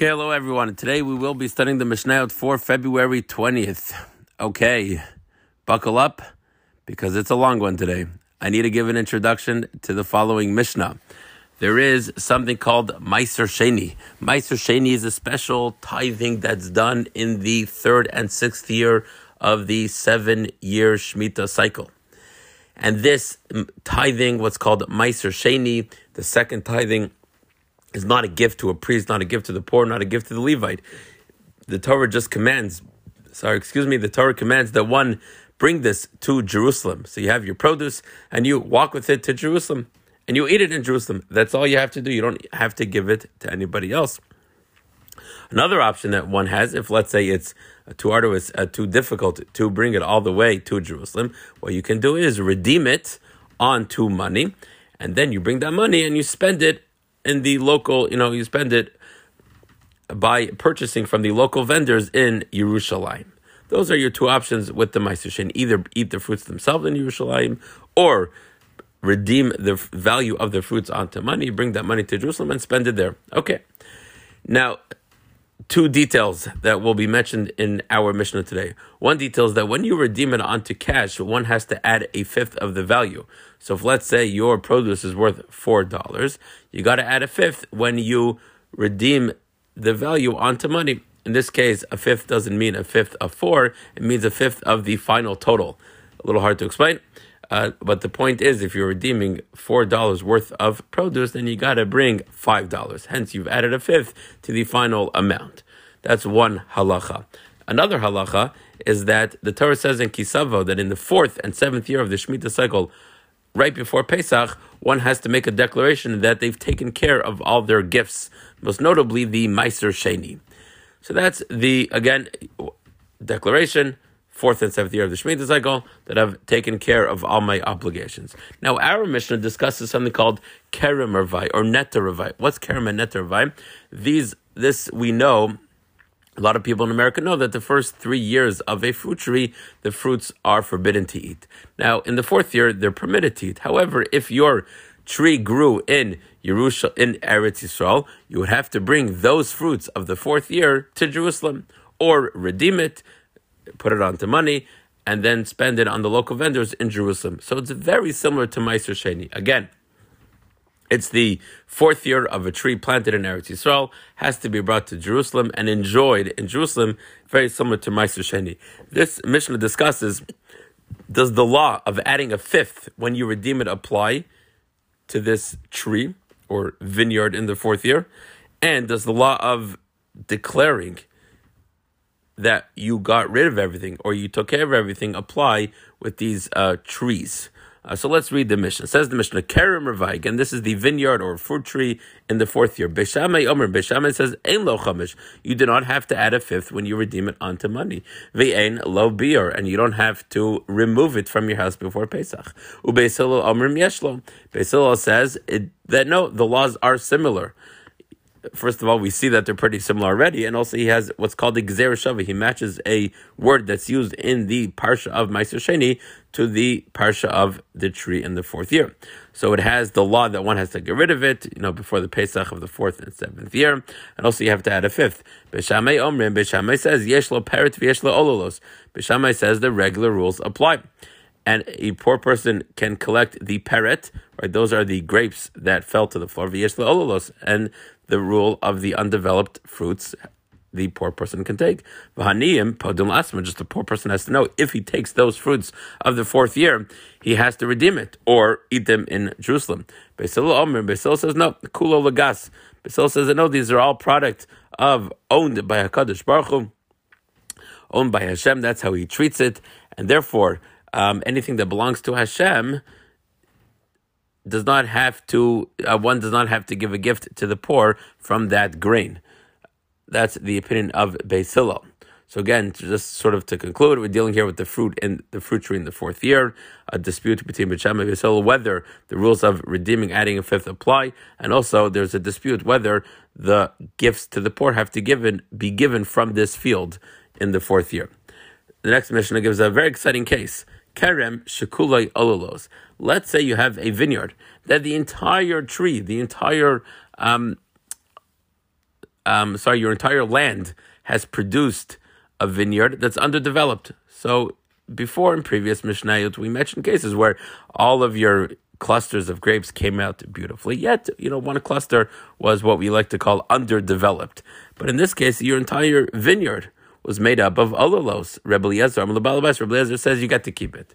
Okay, hello everyone. Today we will be studying the Mishnayot for February 20th. Okay, buckle up because it's a long one today. I need to give an introduction to the following Mishnah. There is something called Meiser Sheni. Meiser Sheni is a special tithing that's done in the third and sixth year of the seven year Shemitah cycle. And this tithing, what's called Meiser Sheni, the second tithing, is not a gift to a priest, not a gift to the poor, not a gift to the Levite. The Torah just commands, sorry, excuse me, the Torah commands that one bring this to Jerusalem. So you have your produce and you walk with it to Jerusalem and you eat it in Jerusalem. That's all you have to do. You don't have to give it to anybody else. Another option that one has, if let's say it's too arduous, uh, too difficult to bring it all the way to Jerusalem, what you can do is redeem it onto money, and then you bring that money and you spend it in the local, you know, you spend it by purchasing from the local vendors in Yerushalayim. Those are your two options with the Meiser Either eat the fruits themselves in Yerushalayim or redeem the value of the fruits onto money, bring that money to Jerusalem and spend it there. Okay. Now, two details that will be mentioned in our Mishnah today. One detail is that when you redeem it onto cash, one has to add a fifth of the value. So if let's say your produce is worth four dollars, you got to add a fifth when you redeem the value onto money. In this case, a fifth doesn't mean a fifth of four; it means a fifth of the final total. A little hard to explain. Uh, but the point is, if you're redeeming four dollars worth of produce, then you got to bring five dollars. Hence, you've added a fifth to the final amount. That's one halacha. Another halacha is that the Torah says in Kisavo that in the fourth and seventh year of the Shemitah cycle, right before Pesach, one has to make a declaration that they've taken care of all their gifts, most notably the Meiser Sheni. So that's the again declaration fourth and seventh year of the Shemitah cycle that I've taken care of all my obligations. Now, our Mishnah discusses something called Kerem Ravai or Neta Ravai. What's Kerem and Neta Ravai? These, this we know. A lot of people in America know that the first three years of a fruit tree, the fruits are forbidden to eat. Now, in the fourth year, they're permitted to eat. However, if your tree grew in Yerushalayim, in Eretz Yisrael, you would have to bring those fruits of the fourth year to Jerusalem or redeem it put it onto money, and then spend it on the local vendors in Jerusalem. So it's very similar to Meiser Sheni. Again, it's the fourth year of a tree planted in Eretz Yisrael, has to be brought to Jerusalem and enjoyed in Jerusalem, very similar to Meiser Sheni. This Mishnah discusses, does the law of adding a fifth when you redeem it apply to this tree or vineyard in the fourth year? And does the law of declaring that you got rid of everything or you took care of everything apply with these uh, trees. Uh, so let's read the Mishnah. It says the Mishnah, Kerem Ravai. Again, this is the vineyard or fruit tree in the fourth year. Beis Shammai Omer. Beis Shammai says, Ein lo chamish. You do not have to add a fifth when you redeem it onto money. Ve'ein lo bior. And you don't have to remove it from your house before Pesach. Ubeisilo Omer Yeshlo. Beis Hillel says it, that no, the laws are similar first of all, we see that they're pretty similar already, and also he has what's called the Gzer Shavi. He matches a word that's used in the Parsha of Meiser Sheni to the Parsha of the tree in the fourth year. So it has the law that one has to get rid of it, you know, before the Pesach of the fourth and seventh year, and also you have to add a fifth. Beis Shammai Omrim, Beis Shammai says, Yeshlo Peret Yeshlo Ololos. Beis Shammai says the regular rules apply and a poor person can collect the peret, right? Those are the grapes that fell to the floor, and the rule of the undeveloped fruits the poor person can take. V'haniyim podim asma. Just the poor person has to know if he takes those fruits of the fourth year, he has to redeem it or eat them in Jerusalem. Beis Hillel Omer. Beis Hillel says no. Kulo lagas. Beis Hillel says no. These are all product of owned by Hakadosh Baruch Hu, owned by Hashem. That's how he treats it, and therefore um, anything that belongs to Hashem does not have to uh, one does not have to give a gift to the poor from that grain. That's the opinion of Beis Hillel. So again, just sort of to conclude, we're dealing here with the fruit and the fruit tree in the fourth year, a dispute between Becham and Beis Hillel whether the rules of redeeming, adding a fifth apply, and also there's a dispute whether the gifts to the poor have to given be given from this field in the fourth year. The next Mishnah gives a very exciting case. Kerem Shekulai Ololos. Let's say you have a vineyard that the entire tree, the entire um, um, sorry, your entire land has produced a vineyard that's underdeveloped. So before in previous Mishnayot, we mentioned cases where all of your clusters of grapes came out beautifully. Yet, you know, one cluster was what we like to call underdeveloped. But in this case, your entire vineyard was made up of olalos. Rebbe Eliezer, Rebbe Eliezer says you got to keep it.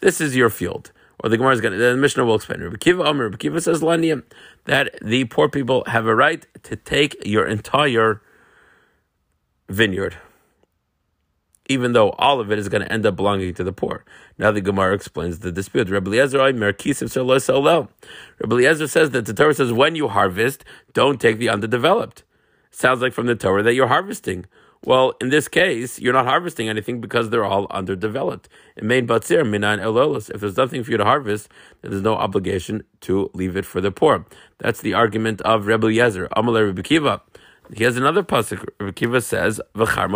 This is your field. Or the Gemara is going to, the Mishnah will explain. Rebbe Kiva Omer, Rebbe Kiva says, Lanium, that the poor people have a right to take your entire vineyard even though all of it is going to end up belonging to the poor. Now the Gemara explains the dispute. Rabbi Eliezer, Rabbi Eliezer says that the Torah says when you harvest, don't take the underdeveloped. Sounds like from the Torah that you're harvesting. Well, in this case, you're not harvesting anything because they're all underdeveloped. In main batzir, minan elolos. If there's nothing for you to harvest, then there's no obligation to leave it for the poor. That's the argument of Rebbe Yezer. Amalei Rebbe Kiva. He has another pasuk. Rebbe Kiva says, "V'char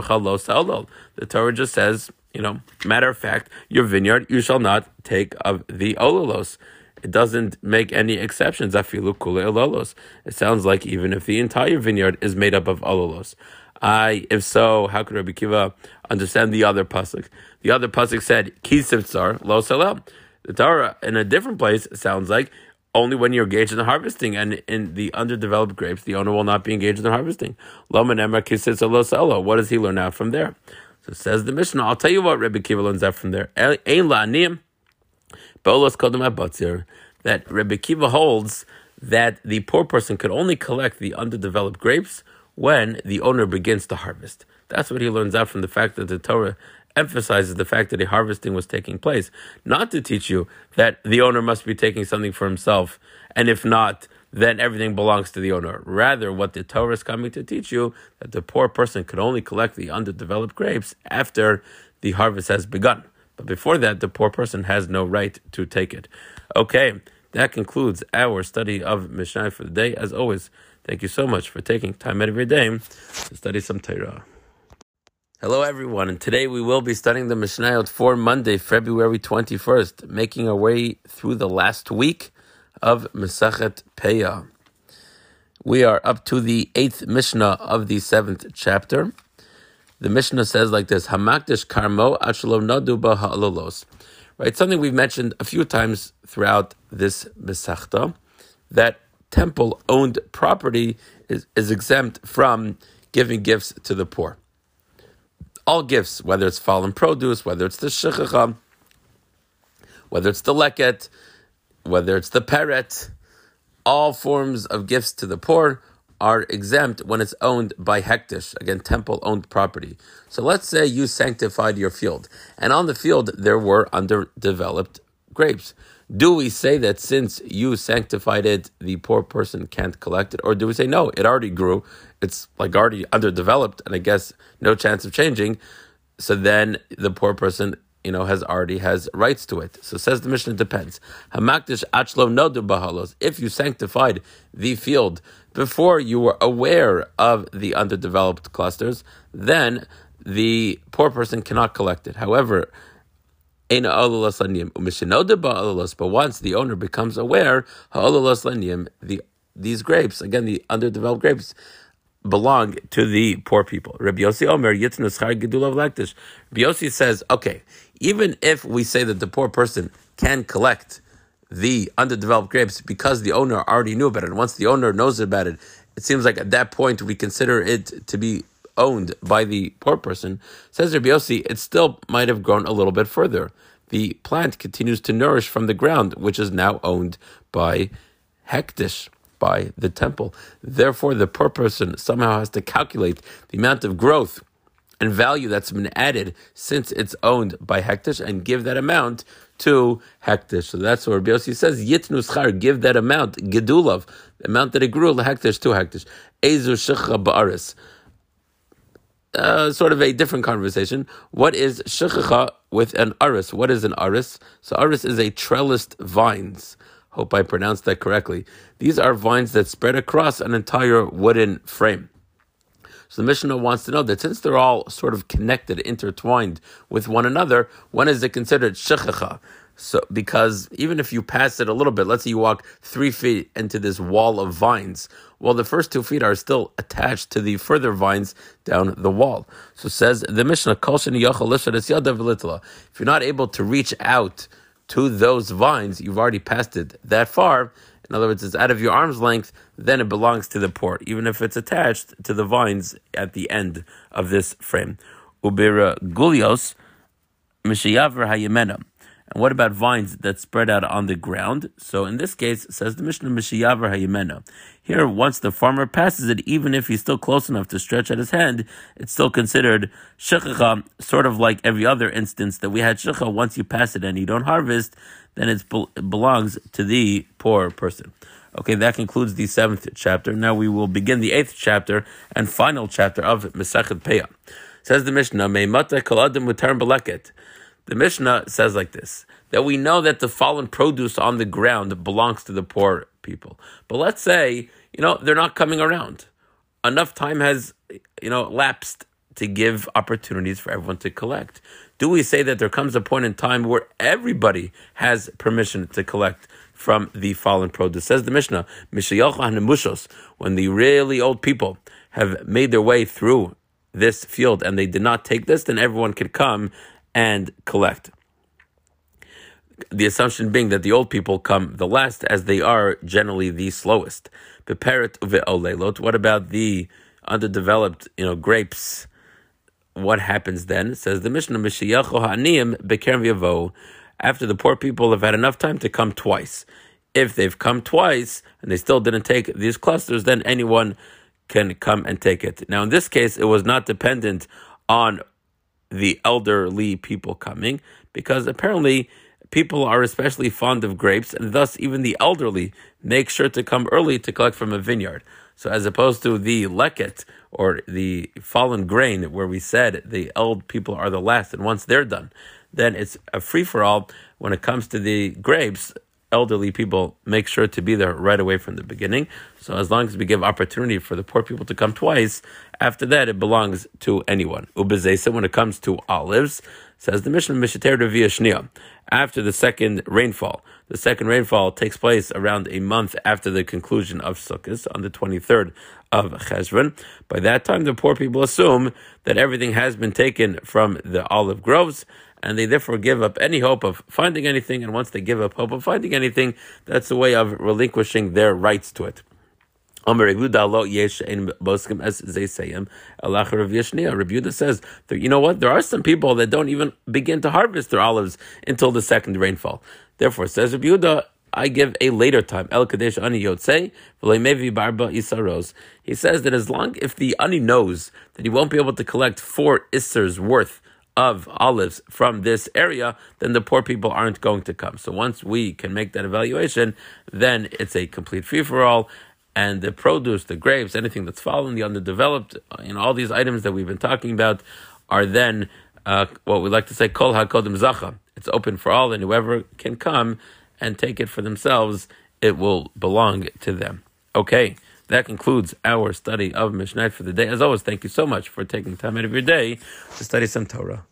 lo The Torah just says, you know, matter of fact, your vineyard you shall not take of the ololos. It doesn't make any exceptions. Afilu kule olalos. It sounds like even if the entire vineyard is made up of olalos. I, if so, how could Rabbi Kiva understand the other pasuk? The other pasuk said, "Kisiv tsar lo salel." The Torah in a different place sounds like only when you're engaged in the harvesting. And in the underdeveloped grapes, the owner will not be engaged in the harvesting. Lomanema lo Sello. What does he learn out from there? So says the Mishnah. I'll tell you what Rabbi Kiva learns out from there. That Rabbi Kiva holds that the poor person could only collect the underdeveloped grapes when the owner begins to harvest. That's what he learns out from the fact that the Torah emphasizes the fact that a harvesting was taking place, not to teach you that the owner must be taking something for himself, and if not, then everything belongs to the owner. Rather, what the Torah is coming to teach you that the poor person could only collect the underdeveloped grapes after the harvest has begun. But before that, the poor person has no right to take it. Okay, that concludes our study of Mishnah for the day. As always, thank you so much for taking time out of your day to study some Torah. Hello, everyone, and today we will be studying the Mishnayot for Monday, February 21st, making our way through the last week of Mesachet Peah. We are up to the eighth Mishnah of the seventh chapter. The Mishnah says like this: Hamakdish karmo achlo naduba ha'alolos. Right, something we've mentioned a few times throughout this Mesachta, that temple-owned property is, is exempt from giving gifts to the poor all gifts, whether it's fallen produce, whether it's the shechacha, whether it's the leket, whether it's the peret, all forms of gifts to the poor are exempt when it's owned by hektish, again, temple owned property. So let's say you sanctified your field, and on the field there were underdeveloped grapes. Do we say that since you sanctified it, the poor person can't collect it? Or do we say, no, it already grew, it's like already underdeveloped, and I guess no chance of changing. So then the poor person, you know, has already has rights to it. So says the Mishnah depends. Hamakdish achlo nodu bahalos. If you sanctified the field before you were aware of the underdeveloped clusters, then the poor person cannot collect it. However, but once the owner becomes aware, the these grapes, again, the underdeveloped grapes, belong to the poor people. Rabbi Yossi Omer, Rabbi Yossi says, okay, even if we say that the poor person can collect the underdeveloped grapes because the owner already knew about it, and once the owner knows about it, it seems like at that point we consider it to be owned by the poor person, says Rabbi Yossi, it still might have grown a little bit further. The plant continues to nourish from the ground, which is now owned by Hektish, by the temple. Therefore, the poor person somehow has to calculate the amount of growth and value that's been added since it's owned by Hektish and give that amount to Hektish. So that's what Rabbi Yossi says, Yitnu schar, give that amount, Gedulav, the amount that it grew, Hektish to Hektish. Ezu shecha ba'aris uh, sort of a different conversation. What is shechicha with an aris? What is an aris? So aris is a trellised vines. Hope I pronounced that correctly. These are vines that spread across an entire wooden frame. So the Mishnah wants to know that since they're all sort of connected, intertwined with one another, when is it considered shechicha? So because even if you pass it a little bit, let's say you walk three feet into this wall of vines, well, the first two feet are still attached to the further vines down the wall. So says the Mishnah, if you're not able to reach out to those vines, you've already passed it that far. In other words, it's out of your arm's length, then it belongs to the port, even if it's attached to the vines at the end of this frame. Ubira gulios, mishayaver hayemena. And what about vines that spread out on the ground? So in this case, says the Mishnah Mishayavar Hayimena. Here, once the farmer passes it, even if he's still close enough to stretch out his hand, it's still considered shechacha, sort of like every other instance that we had shecha. Once you pass it and you don't harvest, then it belongs to the poor person. Okay, that concludes the seventh chapter. Now we will begin the eighth chapter and final chapter of Mesachet Peah. Says the Mishnah, Meimata kol adam mutar beleket. The Mishnah says like this that we know that the fallen produce on the ground belongs to the poor people. But let's say, you know, they're not coming around. Enough time has, you know, lapsed to give opportunities for everyone to collect. Do we say that there comes a point in time where everybody has permission to collect from the fallen produce? Says the Mishnah, when the really old people have made their way through this field and they did not take this, then everyone can come and collect. The assumption being that the old people come the last, as they are generally the slowest. What about the underdeveloped, you know, grapes? What happens then? says the Mishnah, after the poor people have had enough time to come twice. If they've come twice and they still didn't take these clusters, then anyone can come and take it. Now, in this case, it was not dependent on the elderly people coming because apparently people are especially fond of grapes and thus even the elderly make sure to come early to collect from a vineyard. So as opposed to the leket or the fallen grain where we said the old people are the last and once they're done, then it's a free for all when it comes to the grapes elderly people make sure to be there right away from the beginning. So as long as we give opportunity for the poor people to come twice, after that it belongs to anyone. Ubezesa, when it comes to olives, says the Mishnah Mishater Shnia. After the second rainfall, the second rainfall takes place around a month after the conclusion of Sukkot on the 23rd of Cheshvan. By that time, the poor people assume that everything has been taken from the olive groves and they therefore give up any hope of finding anything. And once they give up hope of finding anything, that's a way of relinquishing their rights to it. Rebuda says you know what? There are some people that don't even begin to harvest their olives until the second rainfall. Therefore, says Rebuda, I give a later time. El Kadesh. He says that as long if the Ani knows that he won't be able to collect four Isser's worth of olives from this area, then the poor people aren't going to come. So once we can make that evaluation, then it's a complete free for all. And the produce, the grapes, anything that's fallen, the underdeveloped, you know, all these items that we've been talking about are then uh, what we like to say, kol hakodim zacha. It's open for all, and whoever can come and take it for themselves, it will belong to them. Okay. That concludes our study of Mishnah for the day. As always, thank you so much for taking time out of your day to study some Torah.